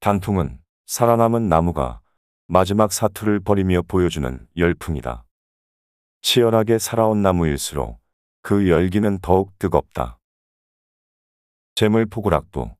단풍은 살아남은 나무가 마지막 사투를 벌이며 보여주는 열풍이다. 치열하게 살아온 나무일수록 그 열기는 더욱 뜨겁다. 재물포구락부